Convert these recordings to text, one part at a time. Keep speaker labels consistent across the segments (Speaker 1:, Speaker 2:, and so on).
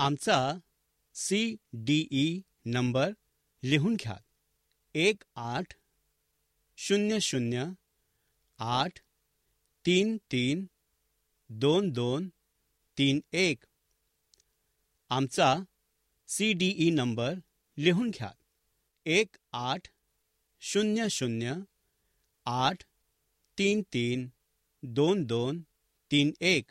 Speaker 1: आमचा C D E number लिहून घ्या. एक आठ शून्य शून्य आठ तीन तीन दोन दोन तीन एक. आमचा सी डी ई नंबर लिहून घ्या. एक आठ शून्य शून्य आठ तीन तीन दोन दोन तीन एक.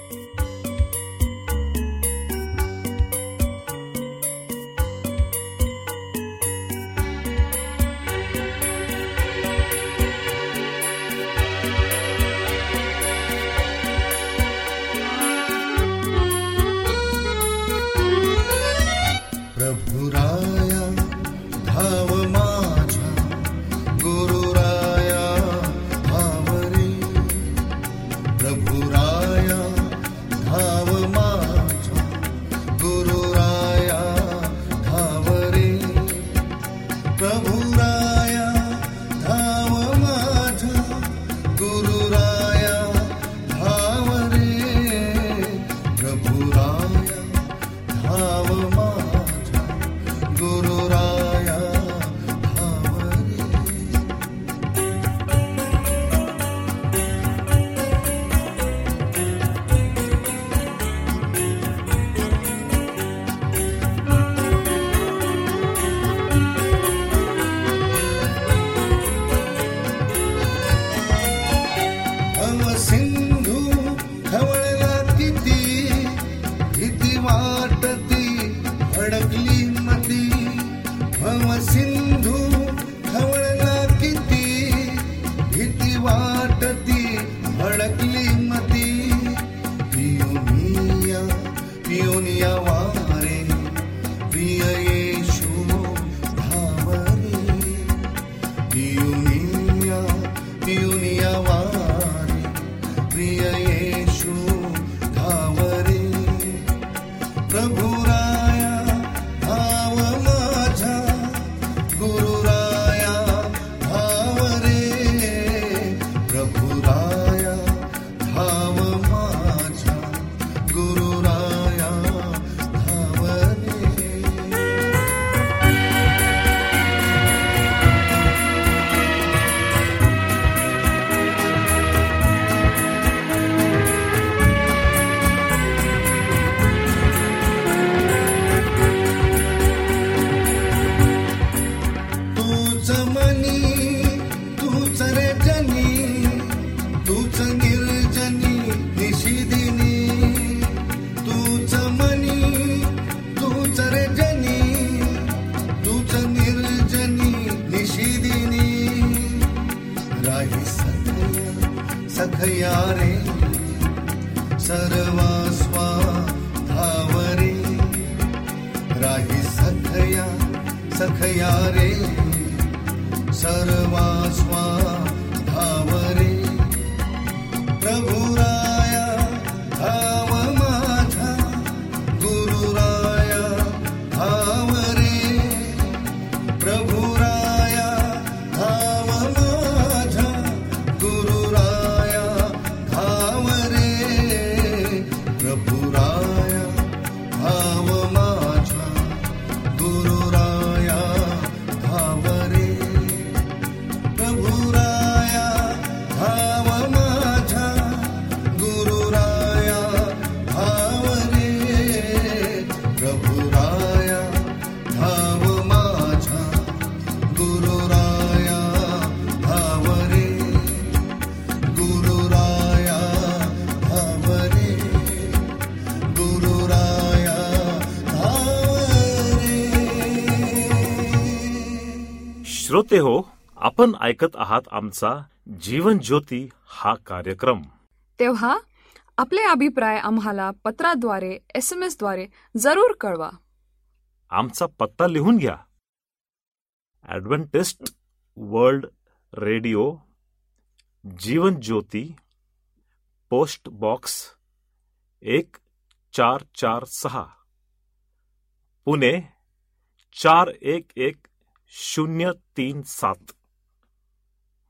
Speaker 2: सखया सर्वास्वा धावरे राही सखया सखया रे सर्वास्वा
Speaker 3: आपण ऐकत आहात आमचा जीवन ज्योती हा कार्यक्रम.
Speaker 4: तेव्हा आपले अभिप्राय आम्हाला पत्राद्वारे एस एमद्वारे जरूर कळवा.
Speaker 3: आमचा पत्ता लिहून घ्या. Adventist World Radio Jeevan Jyoti post box एक चार चार सहा पुणे चार एक एक शून्य तीन सात.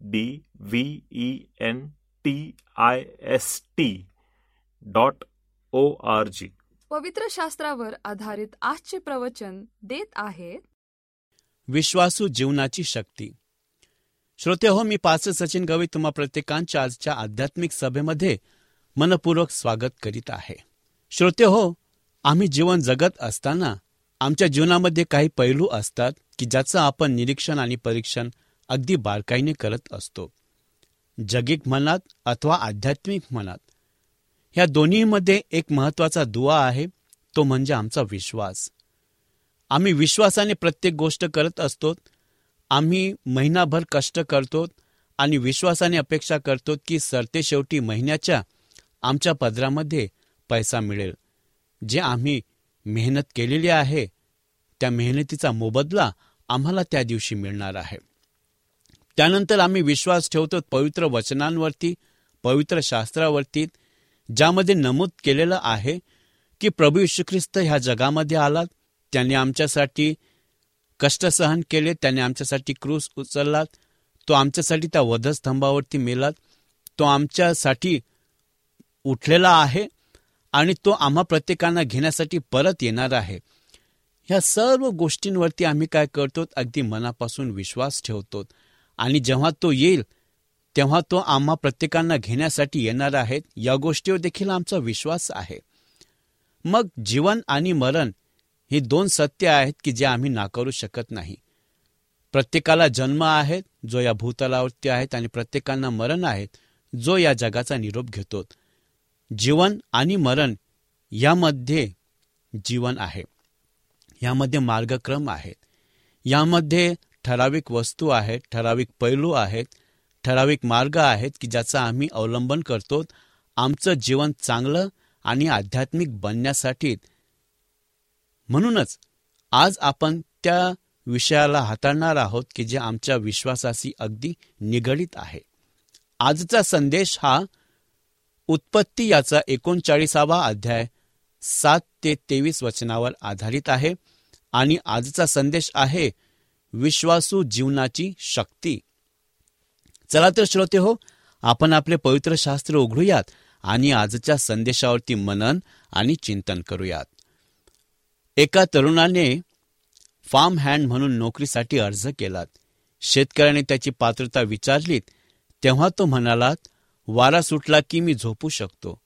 Speaker 3: D V E N T I S T dot O R G
Speaker 4: पवित्र शास्त्रावर आधारित आजचे प्रवचन देत आहेत
Speaker 1: विश्वासू जीवनाची शक्ती. श्रोते हो मी पाच सचिन गवई तुम्हा प्रत्येकांच्या आजच्या आध्यात्मिक सभेमध्ये मनपूर्वक स्वागत करीत आहे. श्रोते हो आम्ही जीवन जगत असताना आमच्या जीवनामध्ये काही पैलू असतात की ज्याचं आपण निरीक्षण आणि परीक्षण अगदी बारकाईने करत असतो. जगिक मनात अथवा आध्यात्मिक मनात. ह्या दोन्हीमध्ये एक महत्त्वाचा दुवा आहे तो म्हणजे आमचा विश्वास. आम्ही विश्वासाने प्रत्येक गोष्ट करत असतो आम्ही महिनाभर कष्ट करतो आणि विश्वासाने अपेक्षा करतो की सरते शेवटी महिन्याच्या आमच्या पदरामध्ये पैसा मिळेल. जे आम्ही मेहनत केलेली आहे त्या मेहनतीचा मोबदला आम्हाला त्या दिवशी मिळणार आहे. त्यानंतर आम्ही विश्वास ठेवतो पवित्र वचनांवरती पवित्र शास्त्रावरती ज्यामध्ये नमूद केलेलं आहे की प्रभू यशू ख्रिस्त ह्या जगामध्ये आलात त्यांनी आमच्यासाठी कष्ट सहन केले त्याने आमच्यासाठी क्रूस उचललात तो आमच्यासाठी त्या वधस्तंभावरती मेलात तो आमच्यासाठी उठलेला आहे आणि तो आम्हा प्रत्येकांना घेण्यासाठी परत येणार आहे. ह्या सर्व गोष्टींवरती आम्ही काय करतो अगदी मनापासून विश्वास ठेवतो आणि जेव्हा तो येईल तेव्हा तो आम्हा प्रत्येकांना घेण्यासाठी येणार आहेत या गोष्टीवर देखील आमचा विश्वास आहे. मग जीवन आणि मरण ही दोन सत्य आहेत की जे आम्ही नाकारू शकत नाही. प्रत्येकाला जन्म आहेत जो या भूतलावरती आहेत आणि प्रत्येकांना मरण आहेत जो या जगाचा निरोप घेतो. जीवन आणि मरण यामध्ये जीवन आहे. यामध्ये मार्गक्रम आहेत यामध्ये ठराविक वस्तू आहेत ठराविक पैलू आहेत ठराविक मार्ग आहेत की ज्याचा आम्ही अवलंबन करतो आमचं जीवन चांगलं आणि आध्यात्मिक बनण्यासाठी. म्हणूनच आज आपण त्या विषयाला हाताळणार आहोत की जे आमच्या विश्वासाशी अगदी निगडित आहे. आजचा संदेश हा उत्पत्ती याचा एकोणचाळीसावा अध्याय सात ते तेवीस वचनावर आधारित आहे आणि आजचा संदेश आहे विश्वासू जीवनाची शक्ती. चला तर श्रोते हो आपण आपले पवित्र शास्त्र उघडूयात आणि आजच्या संदेशावरती मनन आणि चिंतन करूयात. एका तरुणाने फार्म हँड म्हणून नोकरीसाठी अर्ज केलात. शेतकऱ्याने त्याची पात्रता विचारलीत तेव्हा तो म्हणालात वारा सुटला की मी झोपू शकतो.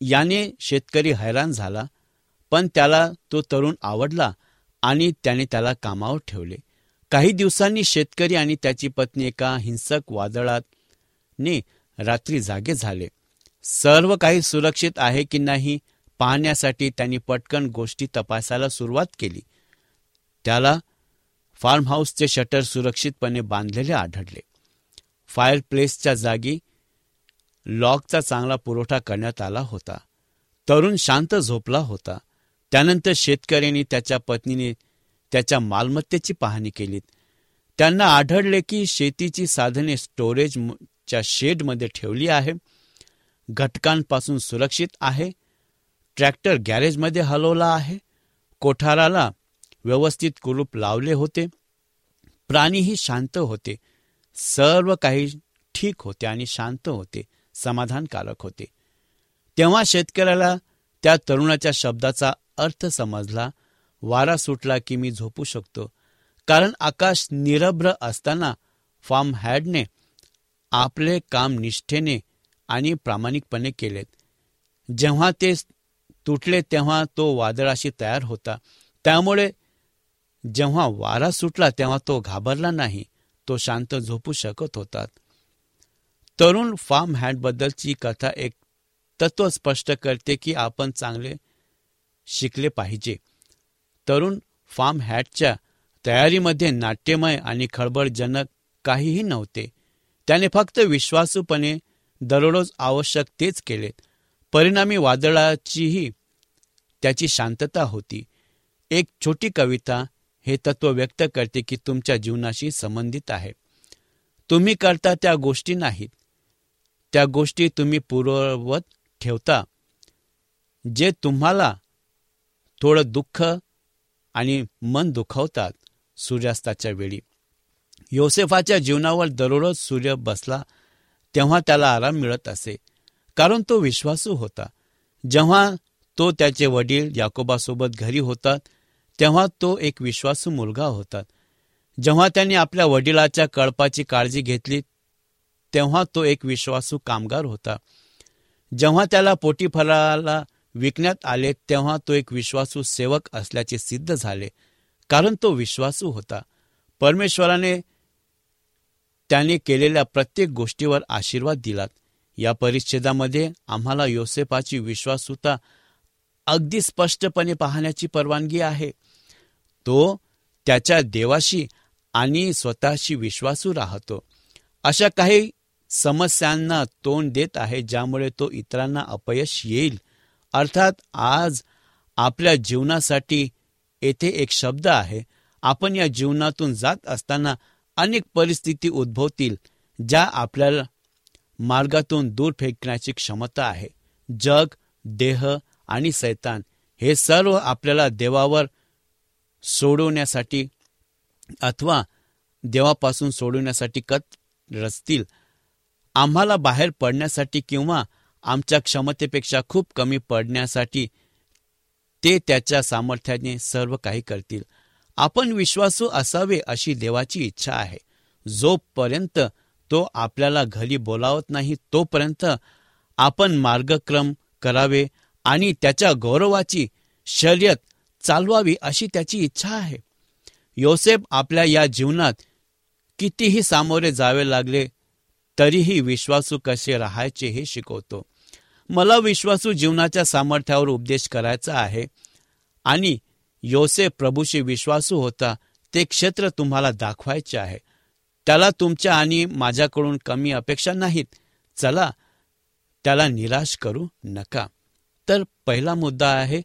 Speaker 1: याने शेतकरी हैराण झाला पण त्याला तो तरुण आवडला आणि त्याने त्याला कामावर ठेवले. काही दिवसांनी शेतकरी आणि त्याची पत्नी एका हिंसक वादळात ने रात्री जागे झाले. सर्व काही सुरक्षित आहे की नाही पाहण्यासाठी त्यांनी पटकन गोष्टी तपासायला सुरुवात केली. त्याला फार्म हाऊसचे शटर सुरक्षितपणे बांधलेले आढळले. फायर प्लेसच्या जागी लॉकचा चांगला पुरवठा करण्यात आला होता. तरुण शांत झोपला होता. त्यानंतर शेतकऱ्यांनी त्याच्या पत्नीने त्याच्या मालमत्तेची पाहणी केली त्यांना आढळले की शेतीची साधने स्टोरेजच्या शेडमध्ये ठेवली आहे घटकांपासून सुरक्षित आहे ट्रॅक्टर गॅरेजमध्ये हलवला आहे कोठाराला व्यवस्थित कुलूप लावले होते प्राणीही शांत होते सर्व काही ठीक होते आणि शांत होते समाधानकारक होते. तेव्हा शेतकऱ्याला त्या तरुणाच्या शब्दाचा अर्थ समजला वारा सुटला की मी झोपू शकतो. कारण आकाश निरभ्र असताना फार्म हॅडने आपले काम निष्ठेने आणि प्रामाणिकपणे केलेत. जेव्हा ते तुटले तेव्हा तो वादळाशी तयार होता. त्यामुळे जेव्हा वारा सुटला तेव्हा तो घाबरला नाही. तो शांत झोपू शकत होता. तरुण फार्म हॅडबद्दलची कथा एक तत्व स्पष्ट करते की आपण चांगले शिकले पाहिजे. तरुण फार्म हॅटच्या तयारीमध्ये नाट्यमय आणि खळबळजनक काहीही नव्हते. त्याने फक्त विश्वासूपणे दररोज आवश्यक तेच केले. परिणामी वादळाचीही त्याची शांतता होती. एक छोटी कविता हे तत्व व्यक्त करते की तुमच्या जीवनाशी संबंधित आहे. तुम्ही करता त्या गोष्टी नाहीत. त्या गोष्टी तुम्ही पूर्ववत ठेवता. जे तुम्हाला थोडं दुःख आणि मन दुखावतात सूर्यास्ताच्या वेळी. योसेफाच्या जीवनावर दररोज सूर्य बसला तेव्हा त्याला आराम मिळत असे. कारण तो विश्वासू होता. जेव्हा तो त्याचे वडील याकोबासोबत घरी होतात तेव्हा तो एक विश्वासू मुलगा होता. जेव्हा त्यांनी आपल्या वडिलाच्या कळपाची काळजी घेतली तेव्हा तो एक विश्वासू कामगार होता. जेव्हा त्याला पोटीफलाला विकण्यात आले तेव्हा तो एक विश्वासू सेवक असल्याचे सिद्ध झाले. कारण तो विश्वासू होता. परमेश्वराने त्याने केलेल्या प्रत्येक गोष्टीवर आशीर्वाद दिलात. या परिच्छेदामध्ये आम्हाला योसेफाची विश्वासूता अगदी स्पष्टपणे पाहण्याची परवानगी आहे. तो त्याच्या देवाशी आणि स्वतःशी विश्वासू राहतो. अशा काही समस्यांना तोंड देत आहे ज्यामुळे तो इतरांना अपयश येईल. अर्थात आज आपल्या जीवनासाठी येथे एक शब्द आहे. आपण या जीवनातून जात असताना अनेक परिस्थिती उद्भवतील ज्या आपल्याला मार्गातून दूर फेकण्याची क्षमता आहे. जग देह आणि सैतान हे सर्व आपल्याला देवावर सोडवण्यासाठी अथवा देवापासून सोडवण्यासाठी कत रचतील. आम्हाला बाहेर पडण्यासाठी किंवा आमच्या क्षमतेपेक्षा खूप कमी पडण्यासाठी ते त्याच्या सामर्थ्याने सर्व काही करतील. आपण विश्वासू असावे अशी देवाची इच्छा आहे. जोपर्यंत तो आपल्याला घरी बोलावत नाही तोपर्यंत आपण मार्गक्रम करावे आणि त्याच्या गौरवाची शर्यत चालवावी अशी त्याची इच्छा आहे. योसेफ आपल्या या जीवनात कितीही सामोरे जावे लागले तरीही विश्वासू कसे राहायचे हे शिकवतो. मला विश्वासू जीवनाच्या सामर्थ्यावर उपदेश करायचा आहे. आणि योसेफ प्रभूशी विश्वासू होता ते क्षेत्र तुम्हाला दाखवायचे आहे. त्याला तुमच्या आणि माझ्याकडून कमी अपेक्षा नाहीत. चला त्याला निराश करू नका. तर पहिला मुद्दा आहे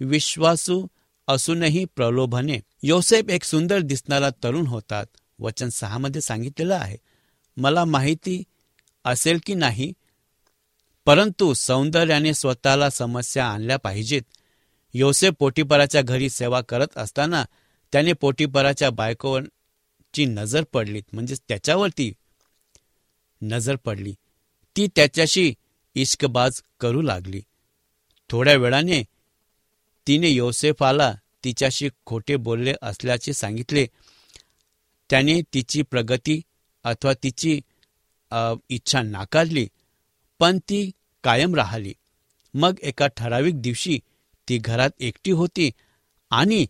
Speaker 1: विश्वासू असूनही प्रलोभने. योसेफ एक सुंदर दिसणारा तरुण होतात वचन सहा मध्ये सांगितलेलं आहे. मला माहिती असेल की नाही परंतु सौंदर्याने स्वतःला समस्या आणल्या पाहिजेत. योसेफ पोटीपराच्या घरी सेवा करत असताना त्याने पोटीपराच्या बायकोची नजर पडली म्हणजेच त्याच्यावरती नजर पडली. ती त्याच्याशी इश्कबाज करू लागली. थोड्या वेळाने तिने योसेफाला तिच्याशी खोटे बोलले असल्याचे सांगितले. त्याने तिची प्रगती अथवा तिची इच्छा नाकारली. पण ती कायम राहिली. मग एका ठराविक दिवशी ती घरात एकटी होती आणि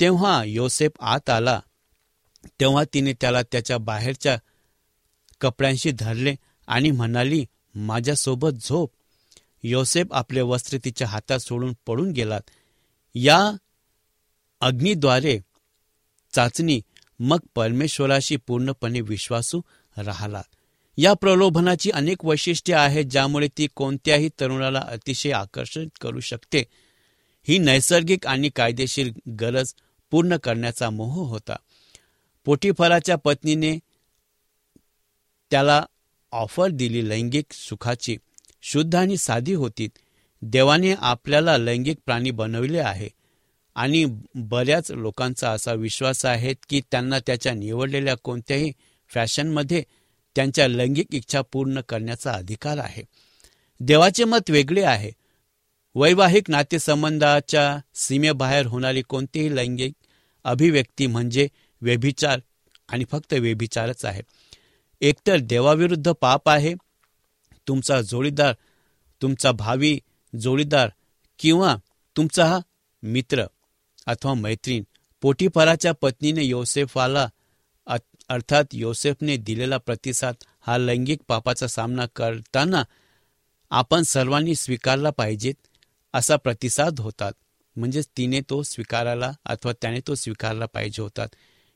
Speaker 1: तेव्हा योसेफ आत आला. तेव्हा तिने त्याला त्याच्या बाहेरच्या कपड्यांशी धरले आणि म्हणाली माझ्यासोबत झोप. योसेफ आपले वस्त्र तिच्या हातात सोडून पडून गेलात या अग्नीद्वारे चाचणी मग परमेश्वराशी पूर्णपणे विश्वासू राहिलात या प्रलोभनाची अनेक वैशिष्ट्ये आहेत ज्यामुळे ती कोणत्याही तरुणाला अतिशय आकर्षित करू शकते. ही नैसर्गिक आणि कायदेशीर गरज पूर्ण करण्याचा मोह होता. पोटीफराच्या पत्नीने त्याला ऑफर दिली लैंगिक सुखाची. शुद्ध आणि साधी होती. देवाने आपल्याला लैंगिक प्राणी बनविले आहे. आणि बऱ्याच लोकांचा असा विश्वास आहे की त्यांना त्याच्या निवडलेल्या कोणत्याही फॅशनमध्ये त्यांच्या लैंगिक इच्छा पूर्ण करण्याचा अधिकार आहे. देवाचे मत वेगळे आहे. वैवाहिक नातेसंबंधाच्या सीमेबाहेर होणारी कोणतीही लैंगिक अभिव्यक्ती म्हणजे व्यभिचार आणि फक्त व्यभिचारच आहे. एकतर देवाविरुद्ध पाप आहे तुमचा जोडीदार तुमचा भावी जोडीदार किंवा तुमचा मित्र अथवा मैत्रीण पोटीफराच्या पत्नीने योसेफाला अर्थात योसेफने दिलेला प्रतिसाद हा लैंगिक पापाचा सामना करताना आपण सर्वांनी स्वीकारला पाहिजेत असा प्रतिसाद होतात. म्हणजेच तिने तो स्वीकारायला अथवा त्याने तो स्वीकारला पाहिजे होतात.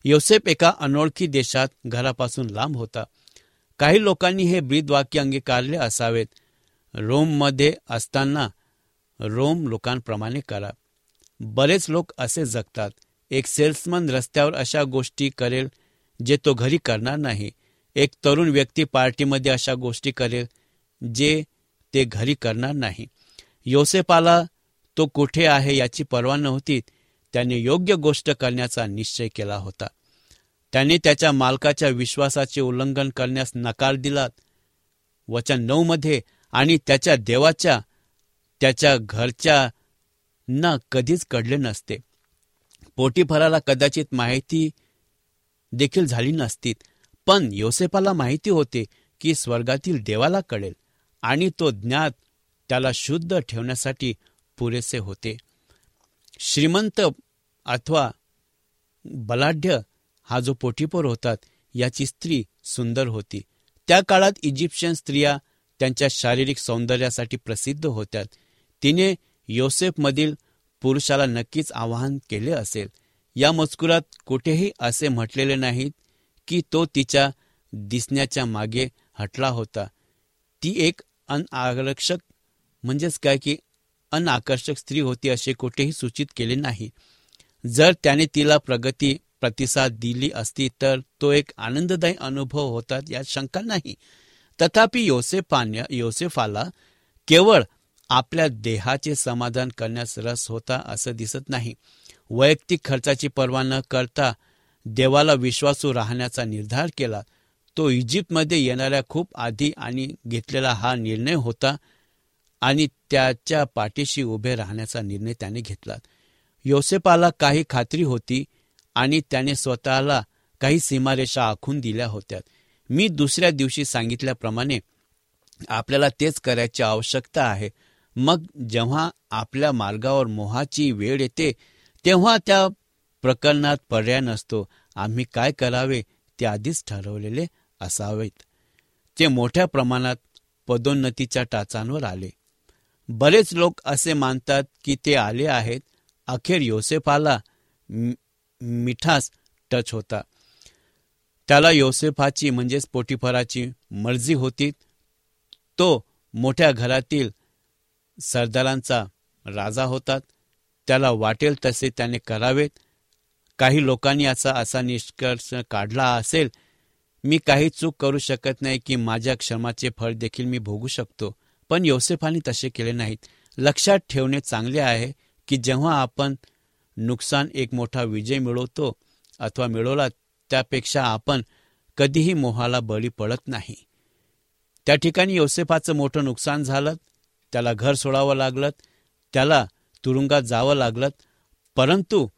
Speaker 1: योसेफ एका अनोळखी देशात घरापासून लांब होता. काही लोकांनी हे ब्रीद वाक्य अंगीकारले असावेत. रोममध्ये असताना रोम लोकांप्रमाणे करा. बरेच लोक असे जगतात. एक सेल्समन रस्त्यावर अशा गोष्टी करेल जे तो घरी करणार नाही. एक तरुण व्यक्ती पार्टीमध्ये अशा गोष्टी करेल जे ते घरी करणार नाही. योसेपाला तो कुठे आहे याची पर्वा नव्हती. त्याने योग्य गोष्ट करण्याचा निश्चय केला होता. त्याने त्याच्या मालकाच्या विश्वासाचे उल्लंघन करण्यास नकार दिला. वचन नऊ मध्ये आणि त्याच्या देवाच्या त्याच्या घरच्या ना कधीच कडले नसते. पोटीफराला कदाचित माहिती देखील झाली नसतीत. पण योसेपाला माहिती होते की स्वर्गातील देवाला कळेल आणि तो ज्ञात त्याला शुद्ध ठेवण्यासाठी पुरेसे होते. श्रीमंत अथवा बलाढ्य हा जो पोटीपोर होतात याची स्त्री सुंदर होती. त्या काळात इजिप्शियन स्त्रिया त्यांच्या शारीरिक सौंदर्यासाठी प्रसिद्ध होत्या तिने योसेफमधील पुरुषाला नक्कीच आवाहन केले असेल. या मजकुरात कुठेही असे म्हटलेले नाहीत की तो तिच्या दिसण्याच्या मागे हटला होता. ती एक अनआकर्षक म्हणजेच काय की अनाकर्षक स्त्री होती असे कुठेही सूचित केले नाही. जर त्याने तिला प्रगती प्रतिसाद दिली असती तर तो एक आनंददायी अनुभव होता यात शंका नाही. तथापि योसेफान्य योसेफाला केवळ आपल्या देहाचे समाधान करण्यास रस होता असं दिसत नाही. वैयक्तिक खर्चाची पर्वा न करता देवाला विश्वासू राहण्याचा निर्धार केला. तो इजिप्तमध्ये येणाऱ्या खूप आधी आणि घेतलेला हा निर्णय होता आणि त्याच्या पाठीशी उभे राहण्याचा निर्णय त्याने घेतला. योसेपाला काही खात्री होती आणि त्याने स्वतःला काही सीमारेषा आखून दिल्या होत्या. मी दुसऱ्या दिवशी सांगितल्याप्रमाणे आपल्याला तेच करायची आवश्यकता आहे. मग जेव्हा आपल्या मार्गावर मोहाची वेळ येते तेव्हा त्या प्रकरणात पर्याय नसतो. आम्ही काय करावे? ते आधीच ठरवलेले असावेत. ते मोठ्या प्रमाणात पदोन्नतीच्या टाचांवर आले. बरेच लोक असे मानतात की ते आले आहेत. अखेर योसेफाला मिठास टच होता. त्याला योसेफाची म्हणजेच पोटीफराची मर्जी होती. तो मोठ्या घरातील सरदारांचा राजा होतात त्याला वाटेल तसे त्याने करावेत. काही लोकांनी असा असा निष्कर्ष काढला असेल मी काही चूक करू शकत नाही की माझ्या क्षमाचे फळ देखील मी भोगू शकतो. पण योसेफाने तसे केले नाहीत. लक्षात ठेवणे चांगले आहे की जेव्हा आपण नुकसान एक मोठा विजय मिळवतो अथवा मिळवला त्यापेक्षा आपण कधीही मोहाला बळी पडत नाही. त्या ठिकाणी योसेफाचं मोठं नुकसान झालं त्याला घर सोडावं लागलं त्याला तुरुंगात जावं लागलं परंतु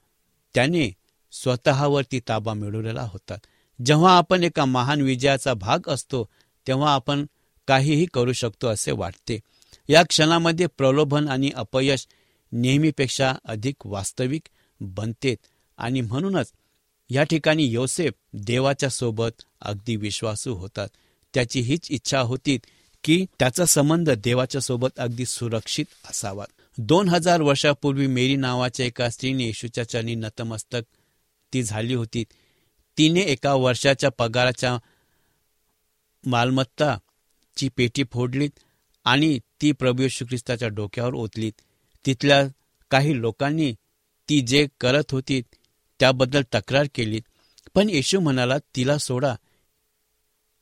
Speaker 1: त्याने स्वतःवरती ताबा मिळवलेला होता. जेव्हा आपण एका महान विजयाचा भाग असतो तेव्हा आपण काहीही करू शकतो असे वाटते. या क्षणामध्ये प्रलोभन आणि अपयश नेहमीपेक्षा अधिक वास्तविक बनतेत आणि म्हणूनच या ठिकाणी योसेफ देवाच्या सोबत अगदी विश्वासू होतात. त्याची हीच इच्छा होती की त्याचा संबंध देवाच्या सोबत अगदी सुरक्षित असावा. दोन हजार वर्षापूर्वी मेरी नावाच्या एका स्त्रीने येशूच्या चरणी नतमस्तक ती झाली होती. तिने एका वर्षाच्या पगाराच्या मालमत्ता ची पेटी फोडलीत आणि ती प्रभू येशू ख्रिस्ताच्या डोक्यावर ओतलीत. तिथल्या काही लोकांनी ती जे करत होती त्याबद्दल तक्रार केली पण येशू म्हणाला तिला सोडा.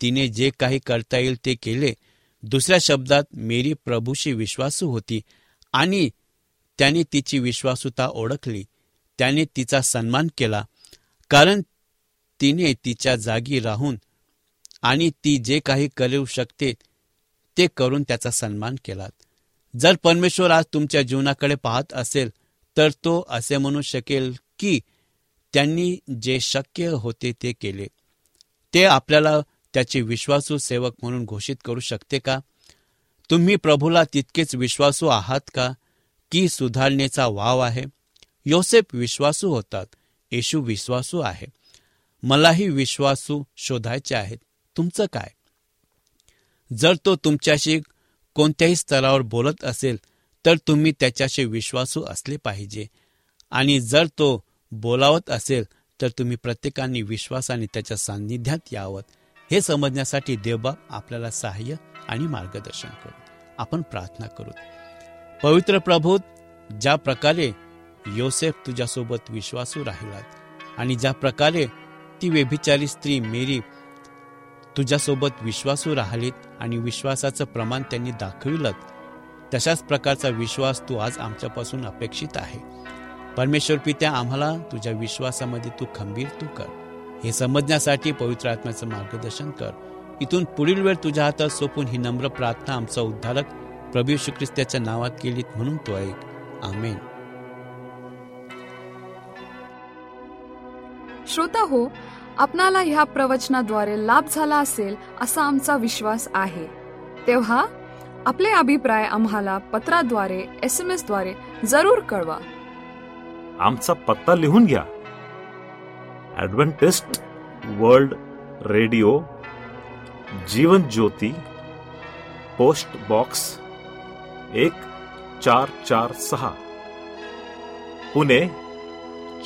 Speaker 1: तिने जे काही करता येईल ते केले. दुसऱ्या शब्दात मेरी प्रभूशी विश्वासू होती. आणि त्याने तिची विश्वासूता ओळखली. त्याने तिचा सन्मान केला कारण तिने तिच्या जागी राहून आणि ती जे काही करू शकते ते करून त्याचा सन्मान केला. जर परमेश्वर आज तुमच्या जीवनाकडे पाहत असेल तर तो असे म्हणू शकेल की त्यांनी जे शक्य होते ते केले. ते आपल्याला त्याचे विश्वासू सेवक म्हणून घोषित करू शकते का? तुम्ही प्रभूला तितकेच विश्वासू आहात का? की सुधारणेचा वाव आहे? योसेफ विश्वासू होतात येशू विश्वासू आहे. मलाही विश्वासू शोधायचे आहेत. तुमचं काय? जर तो तुमच्याशी कोणत्याही स्तरावर बोलत असेल तर तुम्ही त्याच्याशी विश्वासू असले पाहिजे. आणि जर तो बोलावत असेल तर तुम्ही प्रत्येकाने विश्वासाने त्याच्या सान्निध्यात यावं. हे समजण्यासाठी देवबाब आपल्याला सहाय्य आणि मार्गदर्शन करू. आपण प्रार्थना करू पवित्र प्रभू ज्या प्रकारे योसेफ तुझ्यासोबत विश्वासू राहिलात आणि ज्या प्रकारे ती व्यभिचारी स्त्री मेरी तुझ्यासोबत विश्वासू राहिलीत आणि विश्वासाचं प्रमाण त्यांनी दाखविलं तशाच प्रकारचा विश्वास तू आज आमच्यापासून अपेक्षित आहे. परमेश्वर पित्या आम्हाला तुझ्या विश्वासामध्ये तू खंबीर तू कर. हे समजण्यासाठी पवित्र आत्म्याचं मार्गदर्शन कर. इथून पुढील वेळ तुझ्या हातात सोपून ही नम्र प्रार्थना आमचा उद्धारक प्रभू येशू ख्रिस्ताच्या नावात केलीत म्हणून तो ऐक. आमेन.
Speaker 4: श्रोता हो आपणाला ह्या प्रवचनाद्वारे लाभ झाला असेल असा आमचा विश्वास आहे. तेव्हा आपले अभिप्राय आम्हाला पत्राद्वारे एस एम एसद्वारे जरूर कळवा.
Speaker 3: आमचा पत्ता लिहून घ्या. Adventist World Radio Jeevan Jyoti post box एक चार चार सहा. पुणे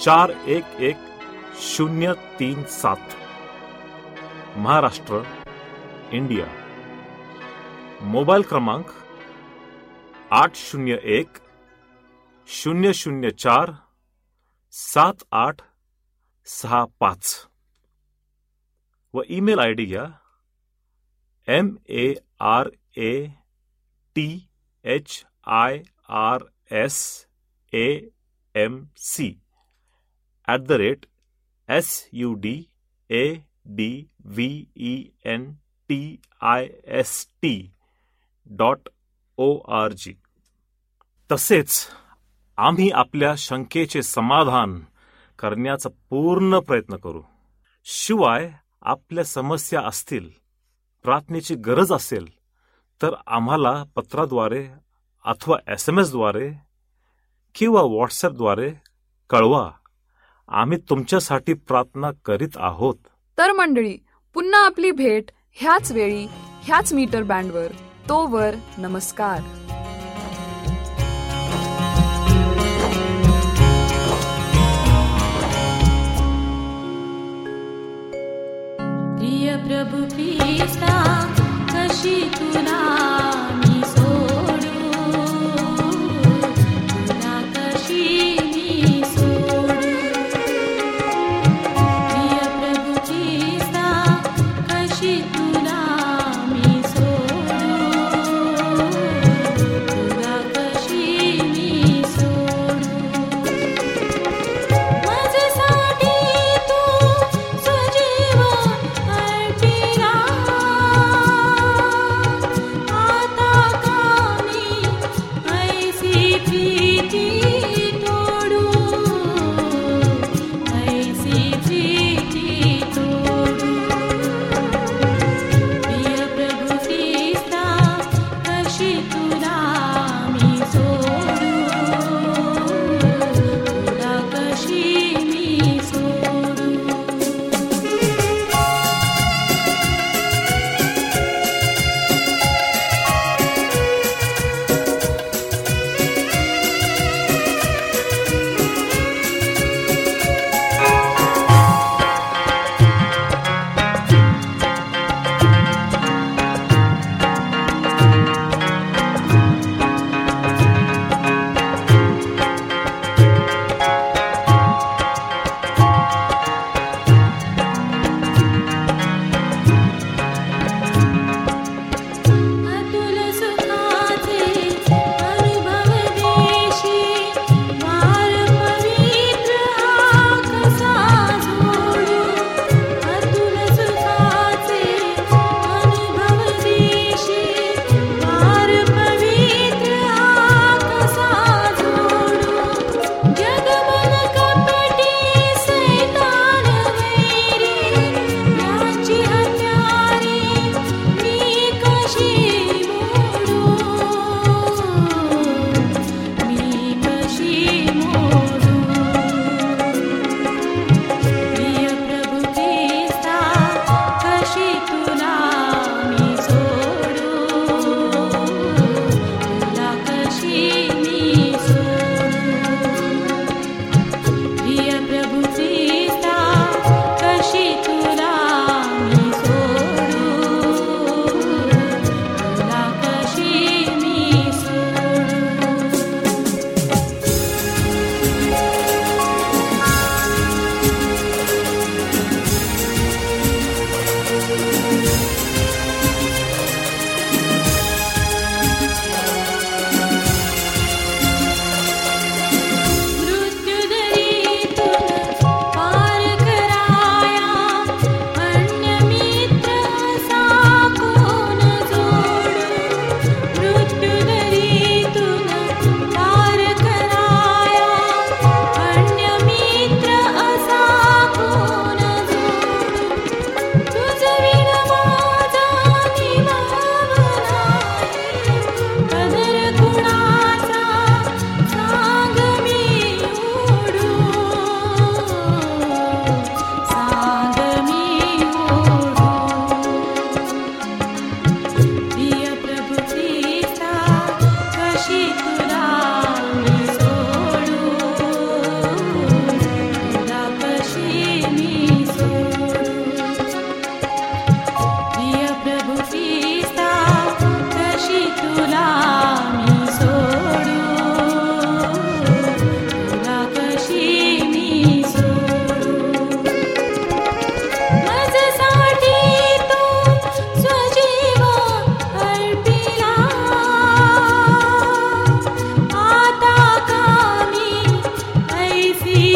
Speaker 3: चार एक एक शून्य तीन सात. महाराष्ट्र इंडिया. मोबाईल क्रमांक आठ शून्य एक शून्य शून्य चार सात आठ सहा पाच. व ईमेल आय डी घ्या. M A R A T H I R S A M C at the rate S U D A D V E N T I S T dot O R G तसेच आम्ही आपल्या शंकेचे समाधान करण्याचा पूर्ण प्रयत्न करू. शिवाय आपल्या समस्या असतील प्रार्थनेची गरज असेल तर आम्हाला पत्राद्वारे अथवा एस एम एसद्वारे किंवा व्हॉट्सॲपद्वारे कळवा. आम्ही तुमच्यासाठी प्रार्थना करीत आहोत.
Speaker 4: तर मंडळी पुन्हा आपली भेट ह्याच वेळी ह्याच मीटर बँडवर तोवर नमस्कार.
Speaker 5: प्रभु ख्रिस्ता कशी तुला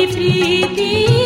Speaker 5: প্রীতি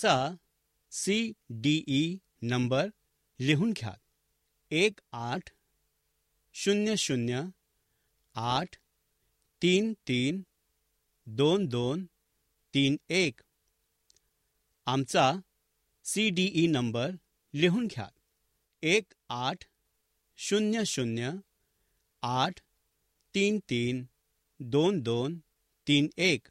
Speaker 1: आमचा सी डी ई नंबर लिहून घ्या. एक आठ शून्य शून्य आठ तीन तीन दोन दोन तीन एक. आमचा सी डी ई नंबर लिहून घ्या. एक आठ शून्य शून्य आठ तीन तीन दोन दोन तीन एक.